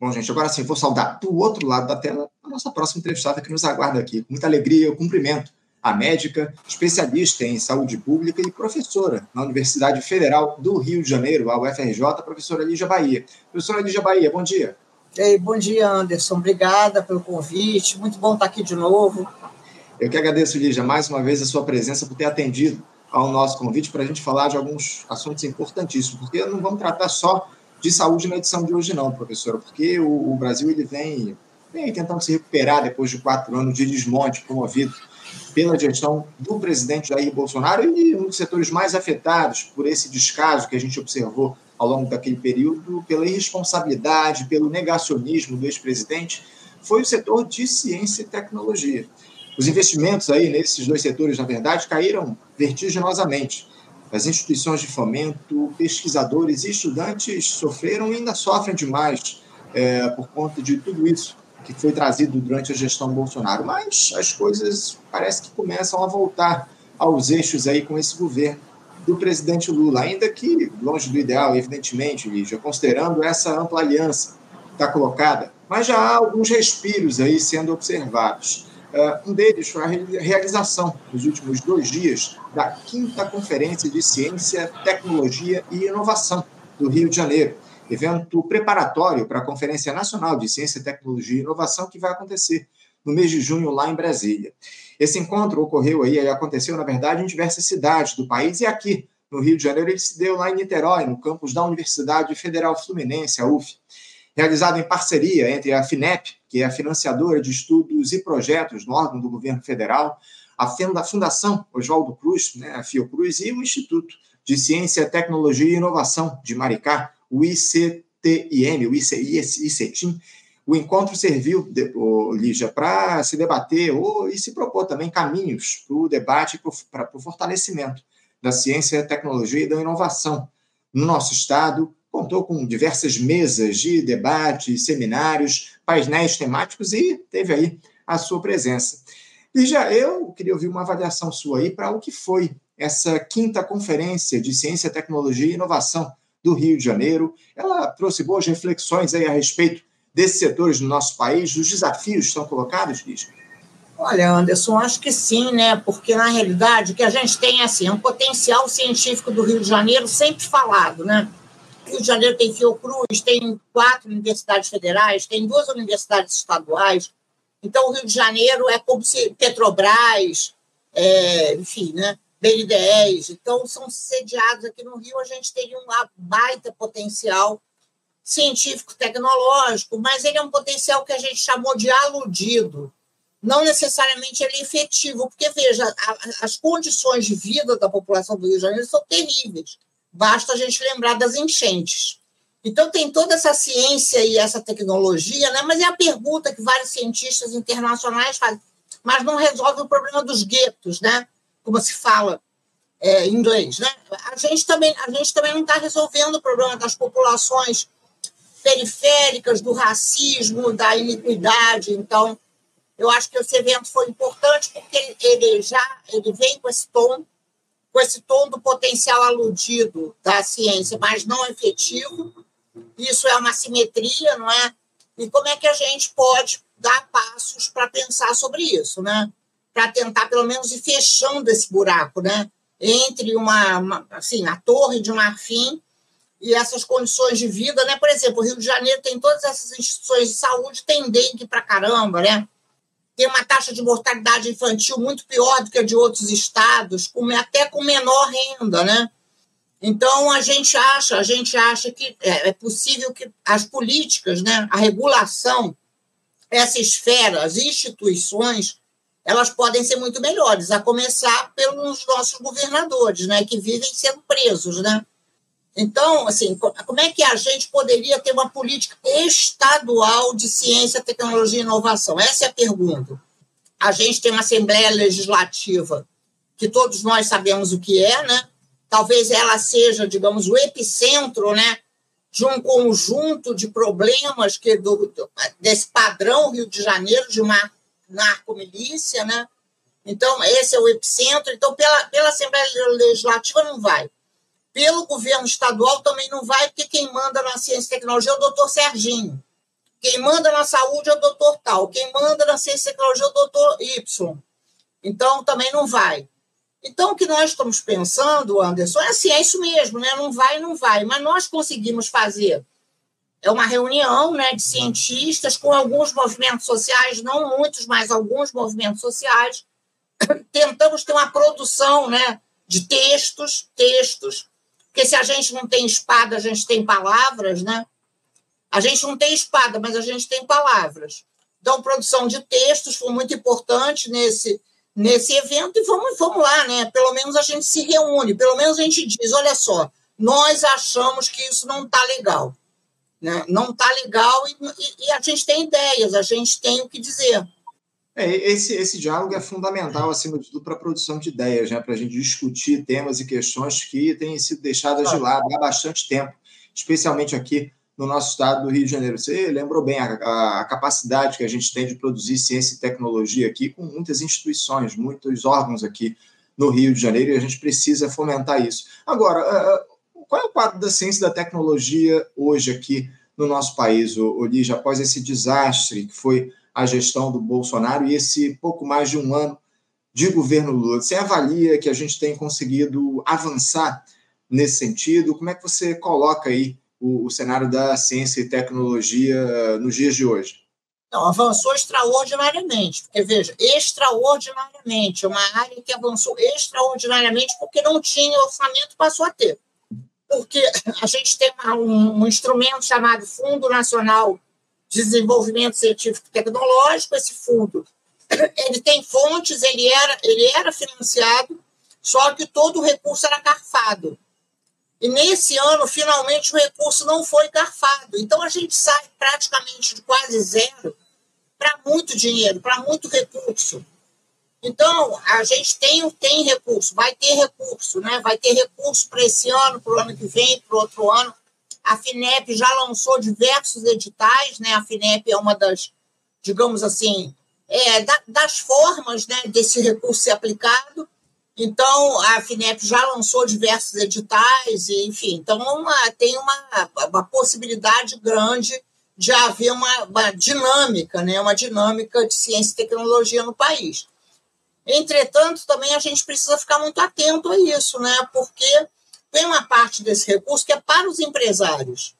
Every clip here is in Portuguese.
Bom, gente, agora sim, vou saudar do outro lado da tela a nossa próxima entrevistada que nos aguarda aqui. Com muita alegria, eu cumprimento a médica, especialista em saúde pública e professora na Universidade Federal do Rio de Janeiro, a UFRJ, a professora Lígia Bahia. Professora Lígia Bahia, bom dia. Ei, bom dia, Anderson. Obrigada pelo convite. Muito bom estar aqui de novo. Eu que agradeço, Lígia, mais uma vez a sua presença por ter atendido ao nosso convite para a gente falar de alguns assuntos importantíssimos, porque não vamos tratar só de saúde na edição de hoje, não, professora, porque o, o Brasil ele vem, vem tentando se recuperar depois de quatro anos de desmonte promovido pela gestão do presidente Jair Bolsonaro e um dos setores mais afetados por esse descaso que a gente observou ao longo daquele período, pela irresponsabilidade, pelo negacionismo do ex-presidente, foi o setor de ciência e tecnologia. Os investimentos aí nesses dois setores, na verdade, caíram vertiginosamente. As instituições de fomento, pesquisadores e estudantes sofreram e ainda sofrem demais é, por conta de tudo isso que foi trazido durante a gestão Bolsonaro. Mas as coisas parece que começam a voltar aos eixos aí com esse governo do presidente Lula, ainda que longe do ideal, evidentemente, Lígia, considerando essa ampla aliança que está colocada, mas já há alguns respiros aí sendo observados. Uh, um deles foi a realização, nos últimos dois dias, da quinta Conferência de Ciência, Tecnologia e Inovação do Rio de Janeiro, evento preparatório para a Conferência Nacional de Ciência, Tecnologia e Inovação que vai acontecer no mês de junho lá em Brasília. Esse encontro ocorreu aí, aconteceu na verdade em diversas cidades do país e aqui no Rio de Janeiro ele se deu lá em Niterói, no campus da Universidade Federal Fluminense, a UF, realizado em parceria entre a FINEP, que é a financiadora de estudos e projetos no órgão do governo federal, a Fundação Oswaldo Cruz, né, a Fiocruz, e o Instituto de Ciência, Tecnologia e Inovação de Maricá, o ICTIM, o ICICTIM, o encontro serviu, Lígia, para se debater ou, e se propor também caminhos para o debate para o fortalecimento da ciência, tecnologia e da inovação no nosso Estado. Contou com diversas mesas de debate, seminários, painéis temáticos e teve aí a sua presença. Lígia, eu queria ouvir uma avaliação sua aí para o que foi essa quinta conferência de ciência, tecnologia e inovação do Rio de Janeiro. Ela trouxe boas reflexões aí a respeito desses setores no nosso país, dos desafios que estão colocados, Lígia? Olha, Anderson, acho que sim, né? Porque, na realidade, o que a gente tem assim, é um potencial científico do Rio de Janeiro sempre falado, né? Rio de Janeiro tem Fiocruz, tem quatro universidades federais, tem duas universidades estaduais. Então, o Rio de Janeiro é como se Petrobras, é, enfim, né? BNDES. Então, são sediados aqui no Rio, a gente teria um baita potencial científico-tecnológico, mas ele é um potencial que a gente chamou de aludido. Não necessariamente ele é efetivo, porque, veja, a, as condições de vida da população do Rio de Janeiro são terríveis. Basta a gente lembrar das enchentes. Então, tem toda essa ciência e essa tecnologia, né? mas é a pergunta que vários cientistas internacionais fazem. Mas não resolve o problema dos guetos, né? como se fala é, em inglês. Né? A, gente também, a gente também não está resolvendo o problema das populações periféricas do racismo, da iniquidade. Então, eu acho que esse evento foi importante porque ele já ele vem com esse tom, com esse tom do potencial aludido da ciência, mas não efetivo. Isso é uma simetria, não é? E como é que a gente pode dar passos para pensar sobre isso, né? Para tentar pelo menos ir fechando esse buraco, né? Entre uma, uma assim, a torre de marfim e essas condições de vida, né? Por exemplo, o Rio de Janeiro tem todas essas instituições de saúde, tem dengue para caramba, né? Tem uma taxa de mortalidade infantil muito pior do que a de outros estados, com, até com menor renda, né? Então a gente acha, a gente acha que é, é possível que as políticas, né, a regulação, essa esfera, as instituições, elas podem ser muito melhores, a começar pelos nossos governadores, né, que vivem sendo presos, né? Então, assim, como é que a gente poderia ter uma política estadual de ciência, tecnologia e inovação? Essa é a pergunta. A gente tem uma Assembleia Legislativa que todos nós sabemos o que é, né? Talvez ela seja, digamos, o epicentro, né? De um conjunto de problemas que do, desse padrão Rio de Janeiro de uma narcomilícia, né? Então, esse é o epicentro. Então, pela, pela Assembleia Legislativa não vai pelo governo estadual também não vai, porque quem manda na ciência e tecnologia é o doutor Serginho. Quem manda na saúde é o doutor tal, quem manda na ciência e tecnologia é o doutor Y. Então, também não vai. Então, o que nós estamos pensando, Anderson, é assim, é isso mesmo, né? Não vai, não vai. Mas nós conseguimos fazer é uma reunião né, de cientistas com alguns movimentos sociais, não muitos, mas alguns movimentos sociais. Tentamos ter uma produção né, de textos, textos, porque se a gente não tem espada, a gente tem palavras, né? A gente não tem espada, mas a gente tem palavras. Então, produção de textos foi muito importante nesse, nesse evento e vamos, vamos lá, né? Pelo menos a gente se reúne, pelo menos a gente diz, olha só, nós achamos que isso não está legal. Né? Não está legal e, e, e, a gente tem ideias, a gente tem o que dizer. É, esse, esse diálogo é fundamental, acima de tudo, para a produção de ideias, né? para a gente discutir temas e questões que têm sido deixadas de lado há bastante tempo, especialmente aqui no nosso estado do Rio de Janeiro. Você lembrou bem a, a, capacidade que a gente tem de produzir ciência e tecnologia aqui com muitas instituições, muitos órgãos aqui no Rio de Janeiro, e a gente precisa fomentar isso. Agora, qual é o quadro da ciência e da tecnologia hoje aqui no nosso país, Olígia, após esse desastre que foi a gestão do Bolsonaro e esse pouco mais de um ano de governo Lula? Você avalia que a gente tem conseguido avançar nesse sentido? Como é que você coloca aí o, o cenário da ciência e tecnologia nos dias de hoje? Não, avançou extraordinariamente, porque veja, extraordinariamente, é uma área que avançou extraordinariamente porque não tinha orçamento, passou a ter porque a gente tem um, um instrumento chamado Fundo Nacional de Desenvolvimento Científico e Tecnológico. Esse fundo ele tem fontes, ele era, ele era financiado, só que todo o recurso era carfado. E nesse ano, finalmente, o recurso não foi carfado. Então, a gente sai praticamente de quase zero para muito dinheiro, para muito recurso. Então, a gente tem, tem recurso, vai ter recurso, né? vai ter recurso para esse ano, para o ano que vem, para o outro ano. A FINEP já lançou diversos editais, né? a FINEP é uma das, digamos assim, é, da, das formas né, desse recurso ser aplicado. Então, a FINEP já lançou diversos editais, e, enfim, então uma, tem uma, uma possibilidade grande de haver uma, uma dinâmica, né, uma dinâmica de ciência e tecnologia no país. Entretanto, também a gente precisa ficar muito atento a isso, né? Porque tem uma parte desse recurso que é para os empresários,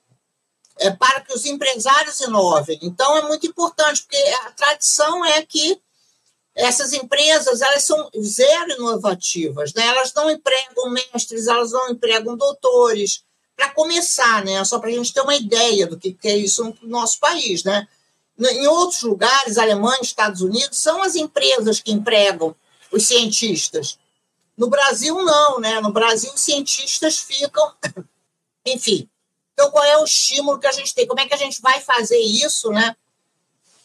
é para que os empresários inovem. Então, é muito importante, porque a tradição é que essas empresas elas são zero inovativas, né? Elas não empregam mestres, elas não empregam doutores. Para começar, né? Só para a gente ter uma ideia do que é isso no nosso país, né? Em outros lugares, Alemanha, Estados Unidos, são as empresas que empregam os cientistas. No Brasil, não, né? No Brasil, os cientistas ficam. Enfim. Então, qual é o estímulo que a gente tem? Como é que a gente vai fazer isso, né?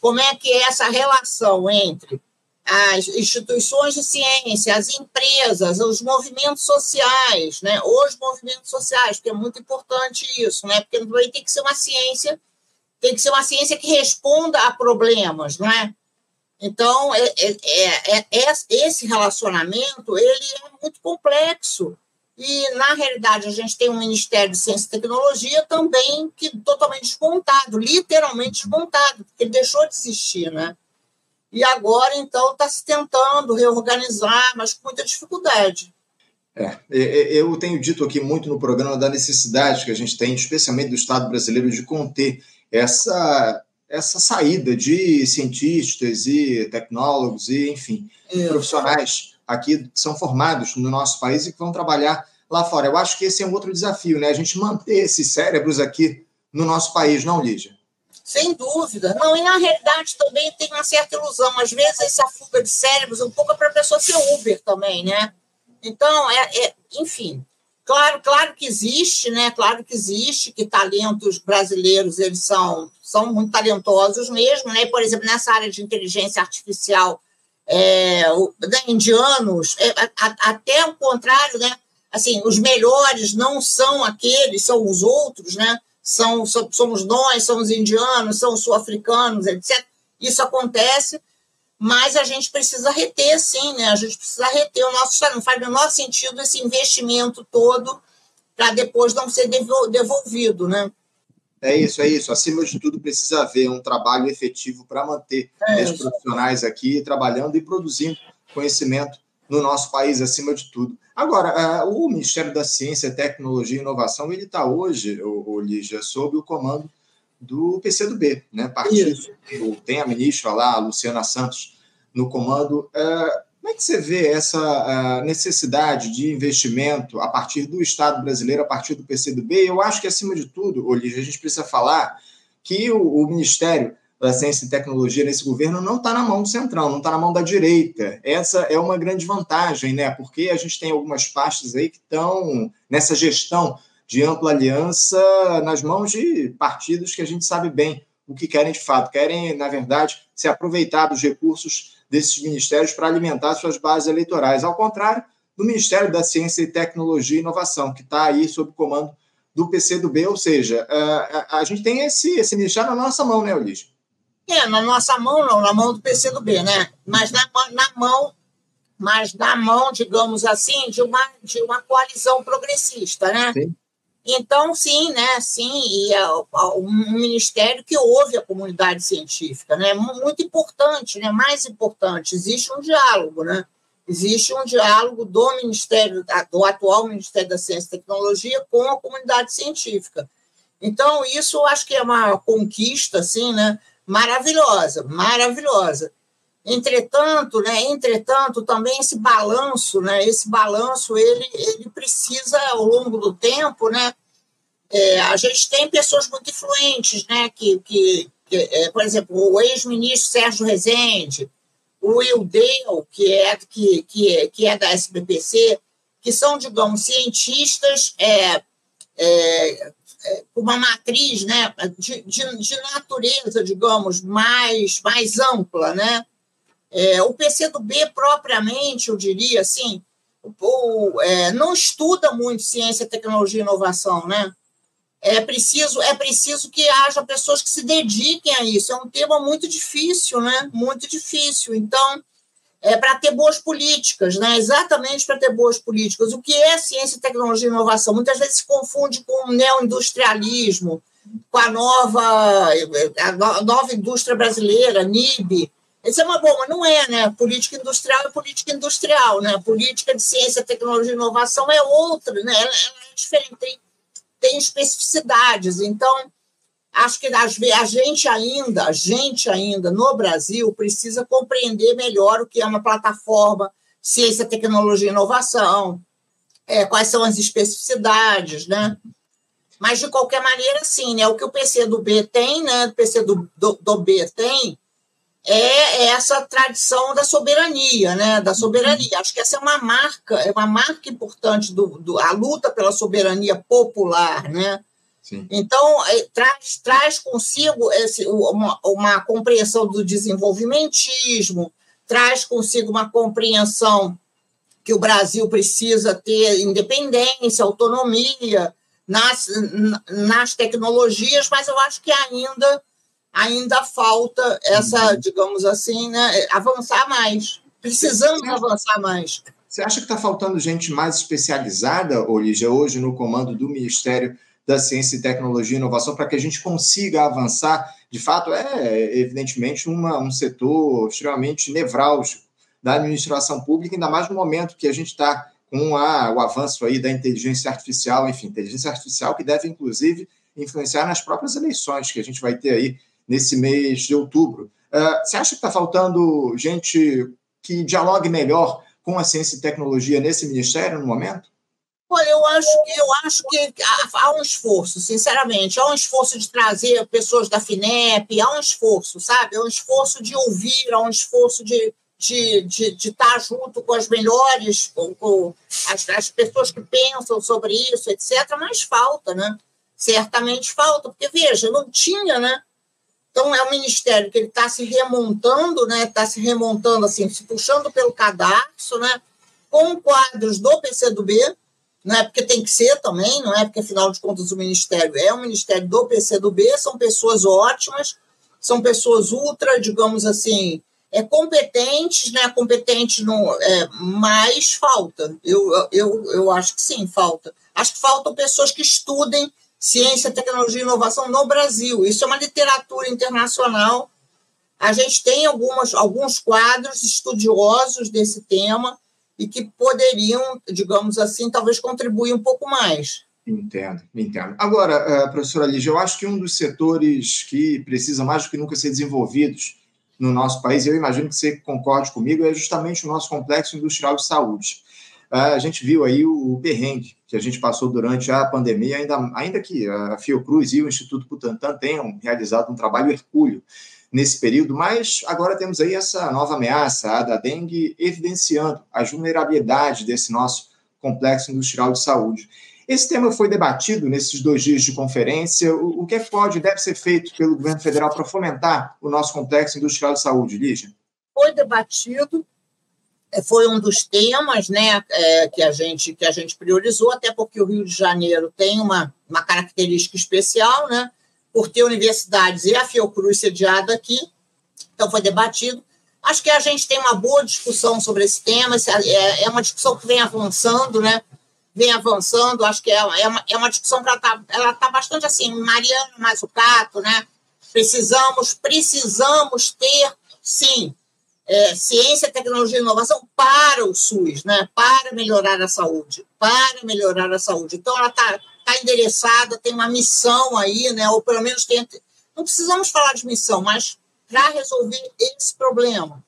Como é que é essa relação entre as instituições de ciência, as empresas, os movimentos sociais, né? Os movimentos sociais, porque é muito importante isso, né? Porque também tem que ser uma ciência tem que ser uma ciência que responda a problemas, não é? Então, é, é, é, é, esse relacionamento ele é muito complexo. E, na realidade, a gente tem um Ministério de Ciência e Tecnologia também que totalmente desmontado, literalmente desmontado, porque ele deixou de existir, né? E agora, então, está se tentando reorganizar, mas com muita dificuldade. É, eu tenho dito aqui muito no programa da necessidade que a gente tem, especialmente do Estado brasileiro, de conter essa, essa saída de cientistas e tecnólogos e, enfim, é. profissionais aqui que são formados no nosso país e que vão trabalhar lá fora. Eu acho que esse é um outro desafio, né? A gente manter esses cérebros aqui no nosso país, não, Lígia? Sem dúvida. Não, e na realidade também tem uma certa ilusão. Às vezes essa fuga de cérebros um pouco é para a pessoa ser Uber também, né? Então, é, é, enfim, Claro, claro que existe, né? Claro que existe, que talentos brasileiros eles são, são muito talentosos mesmo, né? Por exemplo, nessa área de inteligência artificial, é, o, né, indianos, é, a, até o contrário, né? Assim, os melhores não são aqueles, são os outros, né? São, somos nós, somos indianos, são sul-africanos, etc. Isso acontece, mas a gente precisa reter, sim, né? A gente precisa reter o nosso Estado. Não faz o menor sentido esse investimento todo para depois não ser devolvido, né? É isso, é isso. Acima de tudo, precisa haver um trabalho efetivo para manter é esses profissionais aqui trabalhando e produzindo conhecimento no nosso país, acima de tudo. Agora, o Ministério da Ciência, Tecnologia e Inovação, ele está hoje, o, Lígia, sob o comando do PCdoB, né? Partido, tem a ministra lá, a Luciana Santos, no comando. É, como é que você vê essa necessidade de investimento a partir do Estado brasileiro, a partir do PCdoB? Eu acho que, acima de tudo, Olívia, a gente precisa falar que o, o Ministério da Ciência e Tecnologia nesse governo não está na mão do central, não está na mão da direita. Essa é uma grande vantagem, né? Porque a gente tem algumas pastas aí que estão nessa gestão de ampla aliança nas mãos de partidos que a gente sabe bem o que querem de fato. Querem, na verdade, se aproveitar dos recursos desses ministérios para alimentar suas bases eleitorais, ao contrário do Ministério da Ciência e Tecnologia e Inovação, que está aí sob comando do PCdoB, ou seja, a, a, gente tem esse, esse ministério na nossa mão, né, Ulisses? É, na nossa mão não, na mão do PCdoB, né? Mas na, na mão, mas na mão, digamos assim, de uma, de uma coalizão progressista, né? Sim. Então, sim, né? Sim, e é um ministério que ouve a comunidade científica, né? Muito importante, né? Mais importante, existe um diálogo, né? Existe um diálogo do Ministério, do atual Ministério da Ciência e Tecnologia com a comunidade científica. Então, isso eu acho que é uma conquista, assim, né? Maravilhosa, maravilhosa. Entretanto, né, entretanto, também esse balanço, né, esse balanço, ele, ele precisa, ao longo do tempo, né, é, a gente tem pessoas muito influentes, né, que, que, que é, por exemplo, o ex-ministro Sérgio Rezende, o Dale, que é, que, que, que é da SBPC, que são, digamos, cientistas é, é, é, uma matriz né, de, de, de, natureza, digamos, mais, mais ampla, né? É, o PCdoB, propriamente, eu diria assim, o, é, não estuda muito ciência, tecnologia e inovação, né? É preciso, é preciso que haja pessoas que se dediquem a isso. É um tema muito difícil, né? Muito difícil. Então, é para ter boas políticas, né? Exatamente para ter boas políticas. O que é ciência, tecnologia e inovação? Muitas vezes se confunde com o neoindustrialismo, com a nova, a nova indústria brasileira, NIB. Isso é uma boa, mas não é, né? Política industrial é política industrial, né? Política de ciência, tecnologia e inovação é outra, né? Ela, é diferente, tem, tem especificidades. Então, acho que a gente ainda, a gente ainda no Brasil precisa compreender melhor o que é uma plataforma ciência, tecnologia e inovação, é, quais são as especificidades, né? Mas, de qualquer maneira, sim, né? O que o PCdoB tem, né? O PCdoB tem é essa tradição da soberania, né? Da soberania. Acho que essa é uma marca, é uma marca importante do, do a luta pela soberania popular, né? Sim. Então é, traz, traz consigo esse, uma, uma compreensão do desenvolvimentismo, traz consigo uma compreensão que o Brasil precisa ter independência, autonomia nas, nas tecnologias, mas eu acho que ainda ainda falta essa, uhum. digamos assim, né, avançar mais. Precisamos acha, avançar mais. Você acha que está faltando gente mais especializada, Olígia, hoje no comando do Ministério da Ciência e Tecnologia e Inovação para que a gente consiga avançar? De fato, é evidentemente uma, um setor extremamente nevrálgico da administração pública, ainda mais no momento que a gente está com a, o avanço aí da inteligência artificial, enfim, inteligência artificial que deve, inclusive, influenciar nas próprias eleições que a gente vai ter aí nesse mês de outubro. Uh, você acha que está faltando gente que dialogue melhor com a ciência e tecnologia nesse ministério no momento? Olha, eu acho que eu acho que há um esforço, sinceramente, há um esforço de trazer pessoas da FINEP, há um esforço, sabe? Há um esforço de ouvir, há um esforço de, de, de, de estar junto com as melhores, com, com as, as pessoas que pensam sobre isso, etc. Mas falta, né? Certamente falta, porque veja, não tinha, né? Então, é um ministério que ele está se remontando, né? Está se remontando, assim, se puxando pelo cadarço, né? Com quadros do PCdoB, né? Porque tem que ser também, não é? Porque, afinal de contas, o ministério é um ministério do PCdoB, são pessoas ótimas, são pessoas ultra, digamos assim, é, competentes, né? Competentes, no, é, mas falta. Eu, eu, eu acho que sim, falta. Acho que faltam pessoas que estudem ciência, tecnologia e inovação no Brasil. Isso é uma literatura internacional. A gente tem algumas, alguns quadros estudiosos desse tema e que poderiam, digamos assim, talvez contribuir um pouco mais. Entendo, entendo. Agora, eh, professora Lígia, eu acho que um dos setores que precisa mais do que nunca ser desenvolvidos no nosso país, eu imagino que você concorde comigo, é justamente o nosso complexo industrial de saúde. Eh, a gente viu aí o perrengue que a gente passou durante a pandemia, ainda, ainda que a Fiocruz e o Instituto Butantan tenham realizado um trabalho hercúleo nesse período, mas agora temos aí essa nova ameaça, a da dengue, evidenciando a vulnerabilidade desse nosso complexo industrial de saúde. Esse tema foi debatido nesses dois dias de conferência. O, o que, é pode e deve ser feito pelo governo federal para fomentar o nosso complexo industrial de saúde, Lígia? Foi debatido, foi um dos temas né, é, que, a gente, que a gente priorizou, até porque o Rio de Janeiro tem uma, uma característica especial, né, por ter universidades e a Fiocruz sediada aqui, então foi debatido. Acho que a gente tem uma boa discussão sobre esse tema, é, é uma discussão que vem avançando, né? vem avançando, acho que é, é, uma, é uma discussão que ela está tá bastante assim, Mariana Mazzucato, né? Precisamos, precisamos ter, sim, é, ciência, tecnologia e inovação para o SUS, né? para melhorar a saúde, para melhorar a saúde. Então, ela está tá endereçada, tem uma missão aí, né? ou pelo menos tem. Não precisamos falar de missão, mas para resolver esse problema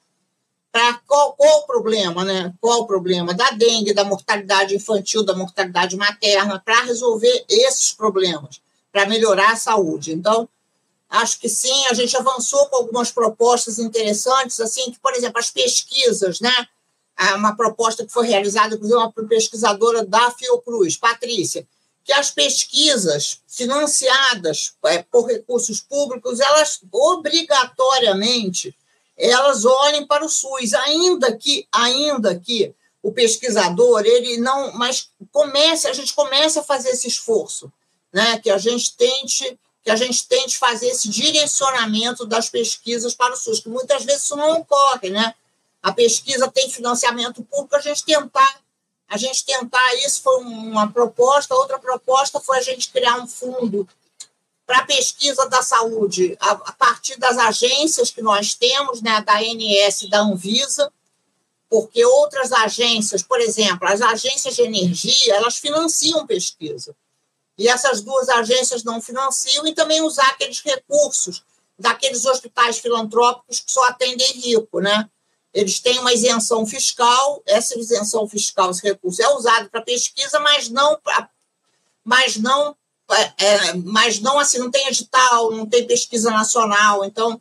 para qual, qual o problema, né? Qual o problema da dengue, da mortalidade infantil, da mortalidade materna, para resolver esses problemas, para melhorar a saúde. Então, acho que sim, a gente avançou com algumas propostas interessantes, assim, que, por exemplo, as pesquisas, né? Uma proposta que foi realizada, inclusive, uma pesquisadora da Fiocruz, Patrícia, que as pesquisas financiadas é, por recursos públicos, elas obrigatoriamente elas olhem para o SUS, ainda que, ainda que o pesquisador, ele não, mas comece, a gente comece a fazer esse esforço, né? Que a gente tente, que a gente tente fazer esse direcionamento das pesquisas para o SUS, que muitas vezes isso não ocorre, né? A pesquisa tem financiamento público, a gente tentar, a gente tentar, isso foi uma proposta, outra proposta foi a gente criar um fundo para pesquisa da saúde, a, a, partir das agências que nós temos, né, da ANS e da Anvisa, porque outras agências, por exemplo, as agências de energia, elas financiam pesquisa. E essas duas agências não financiam e também usar aqueles recursos daqueles hospitais filantrópicos que só atendem rico, né? Eles têm uma isenção fiscal, essa isenção fiscal, esse recurso é usado para pesquisa, mas não, pra, mas não é, é, mas não assim, não tem edital, não tem pesquisa nacional, então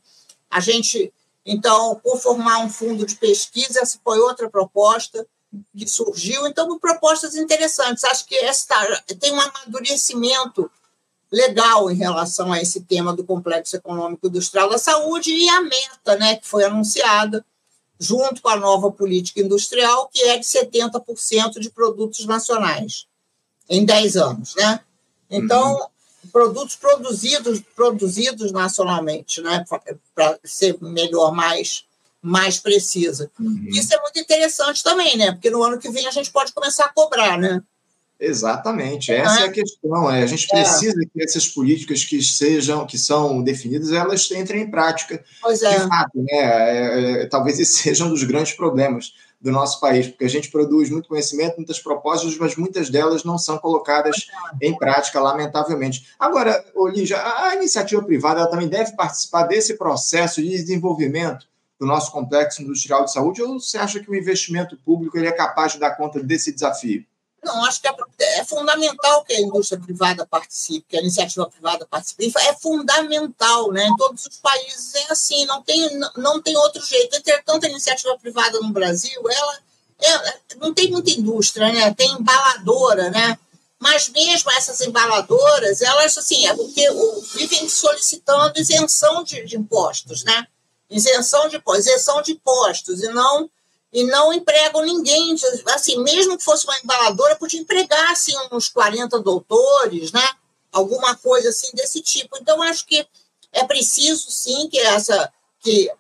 a gente, então, por formar um fundo de pesquisa, essa foi outra proposta que surgiu, então propostas interessantes, acho que essa tem um amadurecimento legal em relação a esse tema do complexo econômico industrial da saúde e a meta, né, que foi anunciada junto com a nova política industrial, que é de 70% de produtos nacionais em 10 anos, né? Então, uhum. produtos produzidos, produzidos nacionalmente, né, para ser melhor, mais, mais precisa. Uhum. Isso é muito interessante também, né? Porque no ano que vem a gente pode começar a cobrar, né? Exatamente, essa é, é a questão. É, a gente é. precisa é. que essas políticas que sejam, que são definidas, elas entrem em prática. Pois é. De fato, né? É, talvez esse seja um dos grandes problemas do nosso país, porque a gente produz muito conhecimento, muitas propostas, mas muitas delas não são colocadas em prática, lamentavelmente. Agora, Olígia, a iniciativa privada também deve participar desse processo de desenvolvimento do nosso complexo industrial de saúde, ou você acha que o investimento público ele é capaz de dar conta desse desafio? Não, acho que é, é, fundamental que a indústria privada participe, que a iniciativa privada participe. É fundamental, né? Em todos os países é assim, não tem, não tem outro jeito. Entretanto, a iniciativa privada no Brasil, ela é, não tem muita indústria, né? Tem embaladora, né? Mas mesmo essas embaladoras, elas assim, é porque vivem solicitando isenção de, de impostos, né? Isenção de, isenção de impostos e não e não empregam ninguém. Assim, mesmo que fosse uma embaladora, podia empregar assim, uns 40 doutores, né? alguma coisa assim desse tipo. Então, acho que é preciso, sim, que essa. Que,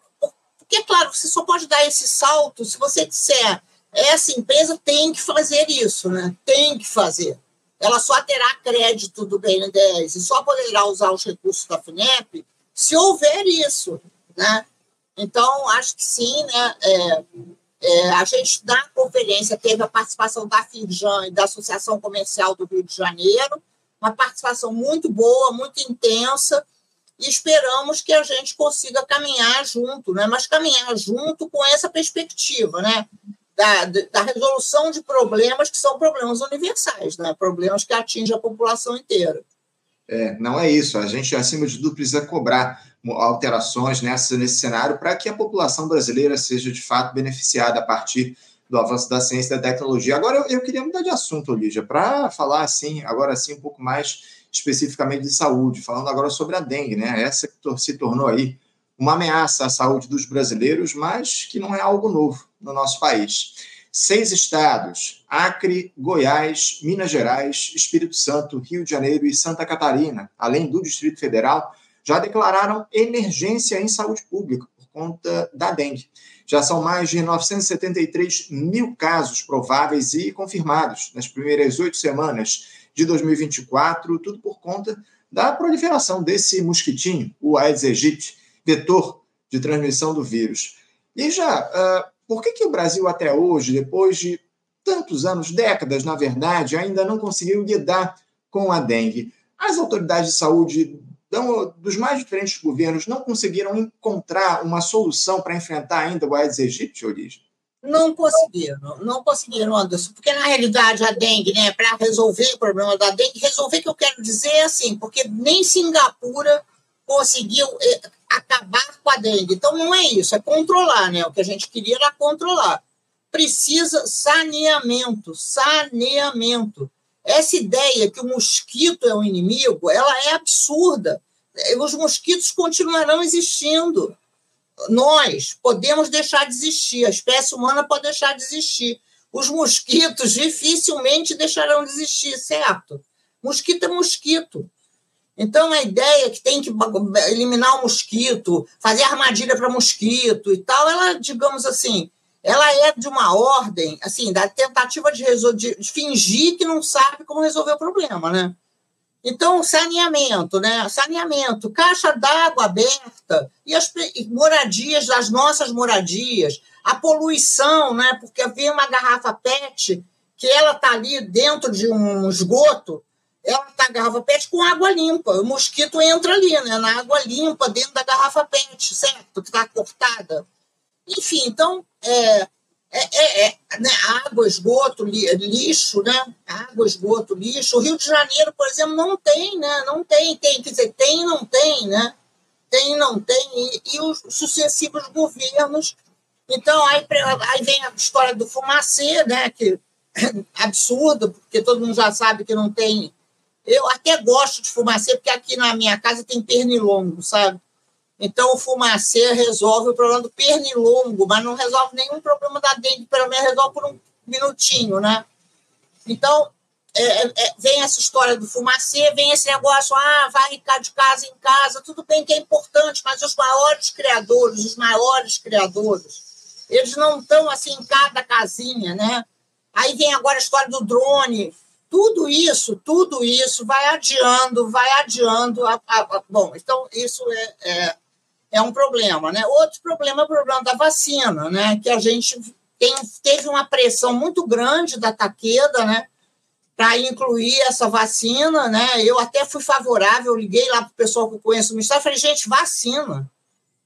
porque, claro, você só pode dar esse salto se você disser essa empresa tem que fazer isso, né? tem que fazer. ela só terá crédito do BNDES e só poderá usar os recursos da FINEP se houver isso, né? Então, acho que sim, né? É, é, a gente, na conferência, teve a participação da FIRJAN e da Associação Comercial do Rio de Janeiro, uma participação muito boa, muito intensa, e esperamos que a gente consiga caminhar junto, né? mas caminhar junto com essa perspectiva, né? Da, da resolução de problemas que são problemas universais, né? problemas que atingem a população inteira. É, não é isso. A gente, acima de tudo, precisa cobrar alterações nessa, nesse cenário para que a população brasileira seja, de fato, beneficiada a partir do avanço da ciência e da tecnologia. Agora, eu, eu queria mudar de assunto, Lígia, para falar, assim, agora sim, um pouco mais especificamente de saúde, falando agora sobre a dengue, né? Essa que se tornou aí uma ameaça à saúde dos brasileiros, mas que não é algo novo no nosso país. Seis estados: Acre, Goiás, Minas Gerais, Espírito Santo, Rio de Janeiro e Santa Catarina, além do Distrito Federal, já declararam emergência em saúde pública por conta da dengue. Já são mais de 973 mil casos prováveis e confirmados nas primeiras oito semanas de 2024, tudo por conta da proliferação desse mosquitinho, o Aedes aegypti, vetor de transmissão do vírus. E já, uh, por que, que o Brasil até hoje, depois de tantos anos, décadas, na verdade, ainda não conseguiu lidar com a dengue? As autoridades de saúde dos mais diferentes governos não conseguiram encontrar uma solução para enfrentar ainda o Aedes aegypti, Origem? Não conseguiram, não conseguiram, Anderson, porque na realidade a dengue, né, para resolver o problema da dengue, resolver que eu quero dizer é assim, porque nem Singapura conseguiu eh, acabar com a dengue. Então não é isso, é controlar, né? O que a gente queria era controlar. Precisa saneamento, saneamento. Essa ideia que o mosquito é o inimigo, ela é absurda. Os mosquitos continuarão existindo nós podemos deixar de existir, a espécie humana pode deixar de existir. Os mosquitos dificilmente deixarão de existir, certo? Mosquito é mosquito. Então, a ideia que tem que eliminar o mosquito, fazer armadilha para mosquito e tal, ela, digamos assim, ela é de uma ordem, assim, da tentativa de, de fingir que não sabe como resolver o problema, né? Então, saneamento, né? Saneamento, caixa d'água aberta e as moradias das nossas moradias, a poluição, né? Porque vem uma garrafa PET que ela está ali dentro de um esgoto, ela está garrafa PET com água limpa. O mosquito entra ali, né? Na água limpa dentro da garrafa PET, certo? Que está cortada. Enfim, então, é, é, é, é né? água, esgoto, lixo, né? Água, esgoto, lixo. O Rio de Janeiro, por exemplo, não tem, né? Não tem, tem, quer dizer, tem não tem, né? Tem não tem, e, e os sucessivos governos. Então, aí, aí vem a história do fumacê, né? Que é absurdo, porque todo mundo já sabe que não tem. Eu até gosto de fumacê, porque aqui na minha casa tem pernilongo, sabe? Então, o fumacê resolve o problema do pernilongo, mas não resolve nenhum problema da dengue, pelo menos resolve por um minutinho, né? Então, é, é, é vem essa história do fumacê, vem esse negócio, ah, vai de casa em casa, tudo bem que é importante, mas os maiores criadores, os maiores criadores, eles não estão assim em cada casinha, né? Aí vem agora a história do drone, tudo isso, tudo isso vai adiando, vai adiando. A, a, a, bom, então isso é, é, é um problema. Né? Outro problema é o problema da vacina, né? que a gente tem, teve uma pressão muito grande da Taqueda né? para incluir essa vacina. Né? Eu até fui favorável, liguei lá para o pessoal que eu conheço no Ministério e falei, gente, vacina.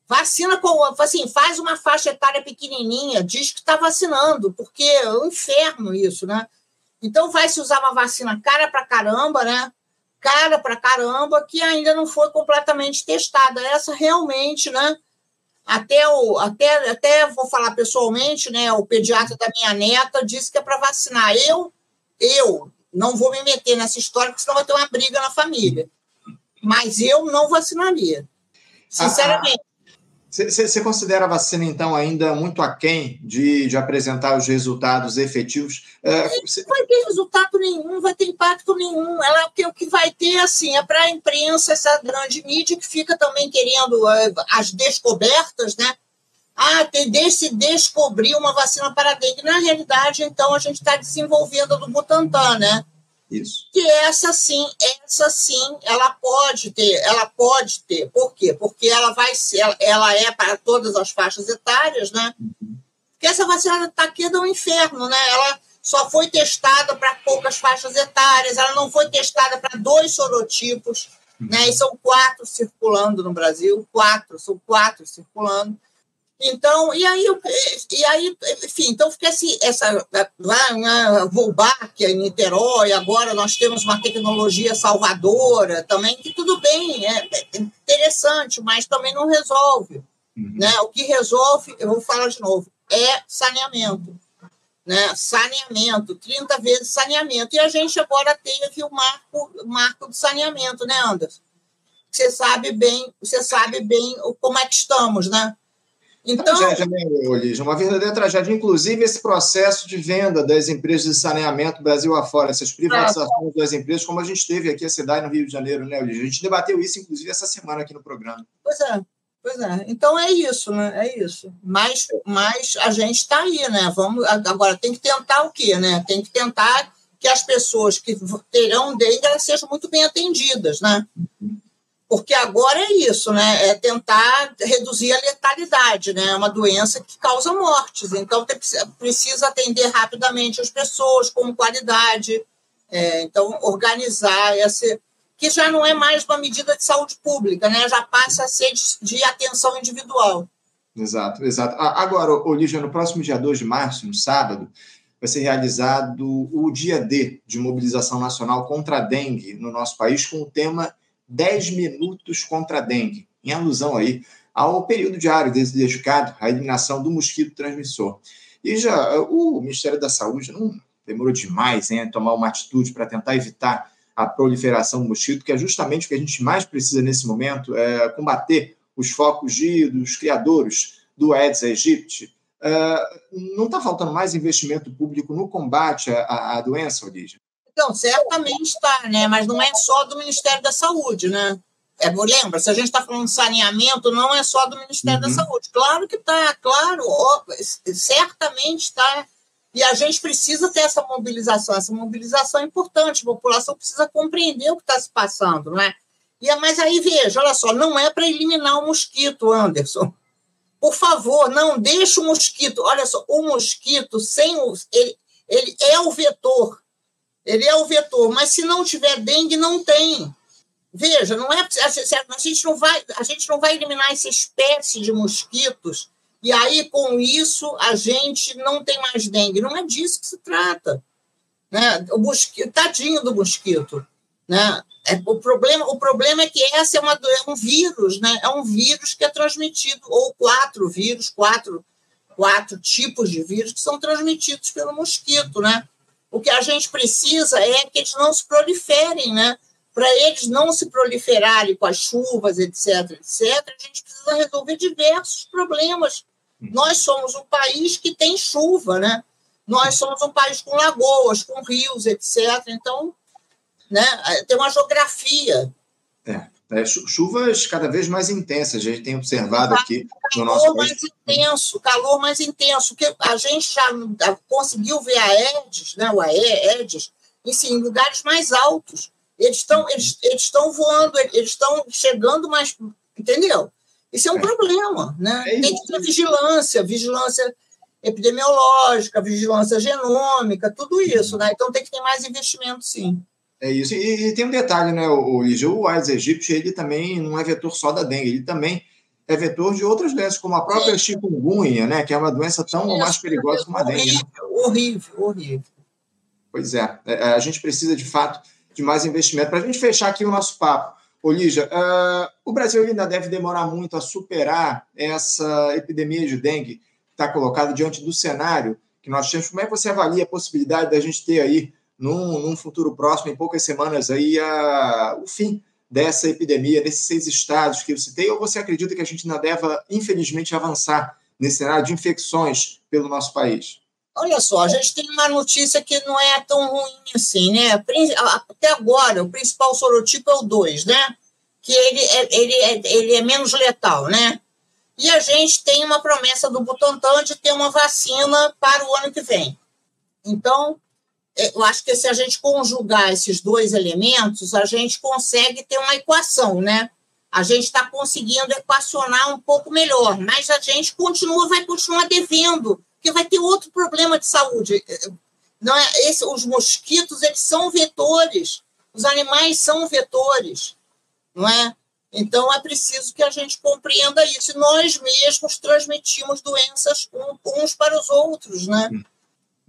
Vacina com, assim, faz uma faixa etária pequenininha, diz que está vacinando, porque é um inferno isso, né? Então vai se usar uma vacina cara para caramba, né? Cara para caramba que ainda não foi completamente testada. Essa realmente, né? Até, o, até, até vou falar pessoalmente, né? O pediatra da minha neta disse que é para vacinar. Eu, eu não vou me meter nessa história, porque senão vai ter uma briga na família. Mas eu não vacinaria. Sinceramente. Você considera a vacina, então, ainda muito aquém de, de apresentar os resultados efetivos? É, não vai ter resultado nenhum, vai ter impacto nenhum. Ela, o, que, o que vai ter, assim, é para a imprensa, essa grande mídia que fica também querendo uh, as descobertas, né? Ah, tem desse descobrir uma vacina para dengue. Na realidade, então, a gente está desenvolvendo a do Butantan, né? Isso. Que essa sim, essa sim, ela pode ter, ela pode ter. Por quê? Porque ela vai ser, ela, é para todas as faixas etárias, né? Uhum. Porque essa vacina está aqui do inferno, né? Ela só foi testada para poucas faixas etárias, ela não foi testada para dois sorotipos, né? E são quatro circulando no Brasil, quatro, são quatro circulando. Então, e aí, e aí enfim, então fica assim, essa lá na Volbac, em Niterói, agora nós temos uma tecnologia salvadora também, que tudo bem, é, é interessante, mas também não resolve. Uhum. Né? O que resolve, eu vou falar de novo, é saneamento. Né? Saneamento, 30 vezes saneamento. E a gente agora teve o marco, o marco do saneamento, né, Anderson? Você sabe bem, você sabe bem como é que estamos, né? Então, tragédia, né, Lígia? Uma verdadeira tragédia. Inclusive, esse processo de venda das empresas de saneamento Brasil afora, essas privatizações das empresas, como a gente teve aqui a cidade no Rio de Janeiro, né, Lígia? A gente debateu isso, inclusive, essa semana aqui no programa. Pois é. Pois é. Então é isso, né? É isso. Mas, mas a gente está aí, né? Vamos, agora tem que tentar o quê, né? Tem que tentar que as pessoas que terão dengue elas sejam muito bem atendidas, né? Porque agora é isso, né? É tentar reduzir a letalidade, né? É uma doença que causa mortes. Então precisa atender rapidamente as pessoas com qualidade. É, então organizar esse que já não é mais uma medida de saúde pública, né? já passa a ser de, de atenção individual. Exato, exato. Agora, Olívia, no próximo dia 2 de março, no sábado, vai ser realizado o dia D de mobilização nacional contra a dengue no nosso país, com o tema 10 minutos contra a dengue, em alusão aí ao período diário dedicado à eliminação do mosquito transmissor. E já o Ministério da Saúde não demorou demais em tomar uma atitude para tentar evitar a proliferação do mosquito, que é justamente o que a gente mais precisa nesse momento, é combater os focos de, dos criadores do Aedes aegypti. Uh, não está faltando mais investimento público no combate à, à doença, Olívia? Então, certamente está, né? mas não é só do Ministério da Saúde, né? É, lembra, se a gente está falando de saneamento, não é só do Ministério uhum. da Saúde. Claro que está, claro, ó, certamente está e a gente precisa ter essa mobilização. Essa mobilização é importante. A população precisa compreender o que está se passando, não é? E, é, mas aí veja, olha só, não é para eliminar o mosquito, Anderson. Por favor, não deixe o mosquito. Olha só, o mosquito sem o, ele, ele é o vetor. Ele é o vetor, mas se não tiver dengue, não tem. Veja, não é a gente não vai a gente não vai eliminar essa espécie de mosquitos e aí, com isso, a gente não tem mais dengue. Não é disso que se trata. Né? O mosquito, tadinho do mosquito. Né? É, o, problema, o problema é que essa é, uma, é um vírus, né? é um vírus que é transmitido, ou quatro vírus, quatro, quatro tipos de vírus que são transmitidos pelo mosquito. Né? O que a gente precisa é que eles não se proliferem, né? Para eles não se proliferarem com as chuvas, etc., etc., a gente precisa resolver diversos problemas nós somos um país que tem chuva, né? Nós somos um país com lagoas, com rios, etc. Então, né, tem uma geografia. É, é, chuvas cada vez mais intensas, a gente tem observado aqui no nosso calor mais intenso, calor mais intenso, que a gente já conseguiu ver a Edis, né, o Aedes, em lugares mais altos. Eles estão eles, eles voando, eles estão chegando mais, entendeu? Isso é um é. problema, né? É Tem que ter vigilância, vigilância epidemiológica, vigilância genômica, tudo isso, né? Então tem que ter mais investimento, sim. É isso. E, e tem um detalhe, né, o Lígia? O Aedes aegypti, ele também não é vetor só da dengue, ele também é vetor de outras doenças, como a própria chikungunya, né? Que é uma doença tão ou mais perigosa como a dengue. Né? Horrível, horrível. Pois é. é. A gente precisa, de fato, de mais investimento. Para a gente fechar aqui o nosso papo, Olígia, uh, o Brasil ainda deve demorar muito a superar essa epidemia de dengue que está colocada diante do cenário que nós temos. Como é que você avalia a possibilidade da gente ter aí, num, num futuro próximo, em poucas semanas, aí, a, o fim dessa epidemia, nesses seis estados que eu citei? Ou você acredita que a gente ainda deve, infelizmente, avançar nesse cenário de infecções pelo nosso país? Olha só, a gente tem uma notícia que não é tão ruim assim, né? Até agora, o principal sorotipo é o 2, né? Que ele é, ele, é, ele é menos letal, né? E a gente tem uma promessa do Butantan de ter uma vacina para o ano que vem. Então, eu acho que se a gente conjugar esses dois elementos, a gente consegue ter uma equação, né? A gente está conseguindo equacionar um pouco melhor, mas a gente continua, vai continuar devendo, porque vai ter outro problema de saúde. Não é esse, os mosquitos eles são vetores, os animais são vetores, não é? Então é preciso que a gente compreenda isso. Nós mesmos transmitimos doenças uns para os outros, né?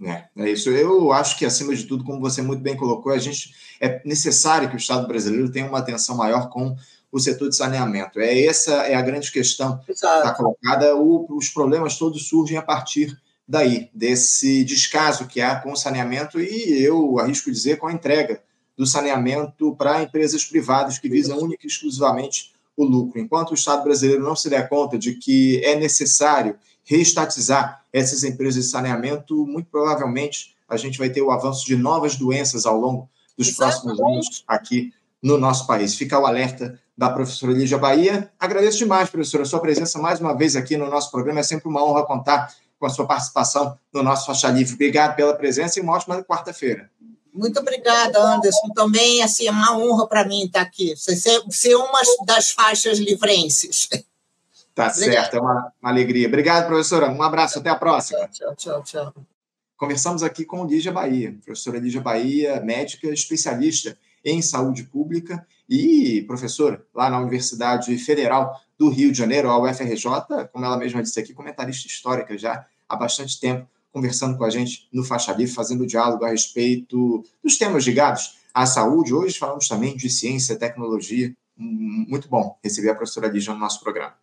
É, é isso. Eu acho que, acima de tudo, como você muito bem colocou, a gente é necessário que o Estado brasileiro tenha uma atenção maior com o setor de saneamento. É essa é a grande questão que está colocada. O, os problemas todos surgem a partir daí, desse descaso que há com o saneamento e eu arrisco dizer com a entrega do saneamento para empresas privadas que visam única e exclusivamente o lucro. Enquanto o Estado brasileiro não se der conta de que é necessário reestatizar essas empresas de saneamento, muito provavelmente a gente vai ter o avanço de novas doenças ao longo dos Exatamente. próximos anos aqui no nosso país. Fica o alerta da professora Lígia Bahia. Agradeço demais, professora, a sua presença mais uma vez aqui no nosso programa. É sempre uma honra contar com a sua participação no nosso Faixa Livre. Obrigado pela presença e uma ótima quarta-feira. Muito obrigada, Anderson. Também assim, é uma honra para mim estar aqui. Ser, ser uma das faixas livrenses. Tá certo, é uma, uma, alegria. Obrigado, professora. Um abraço, até a próxima. Tchau, tchau, tchau. Conversamos aqui com Lígia Bahia, professora Lígia Bahia, médica especialista em saúde pública e professora lá na Universidade Federal do Rio de Janeiro, a UFRJ, como ela mesma disse aqui, comentarista histórica já há bastante tempo, conversando com a gente no Faixa Livre, fazendo diálogo a respeito dos temas ligados à saúde. Hoje falamos também de ciência, tecnologia. Muito bom receber a professora Lígia no nosso programa.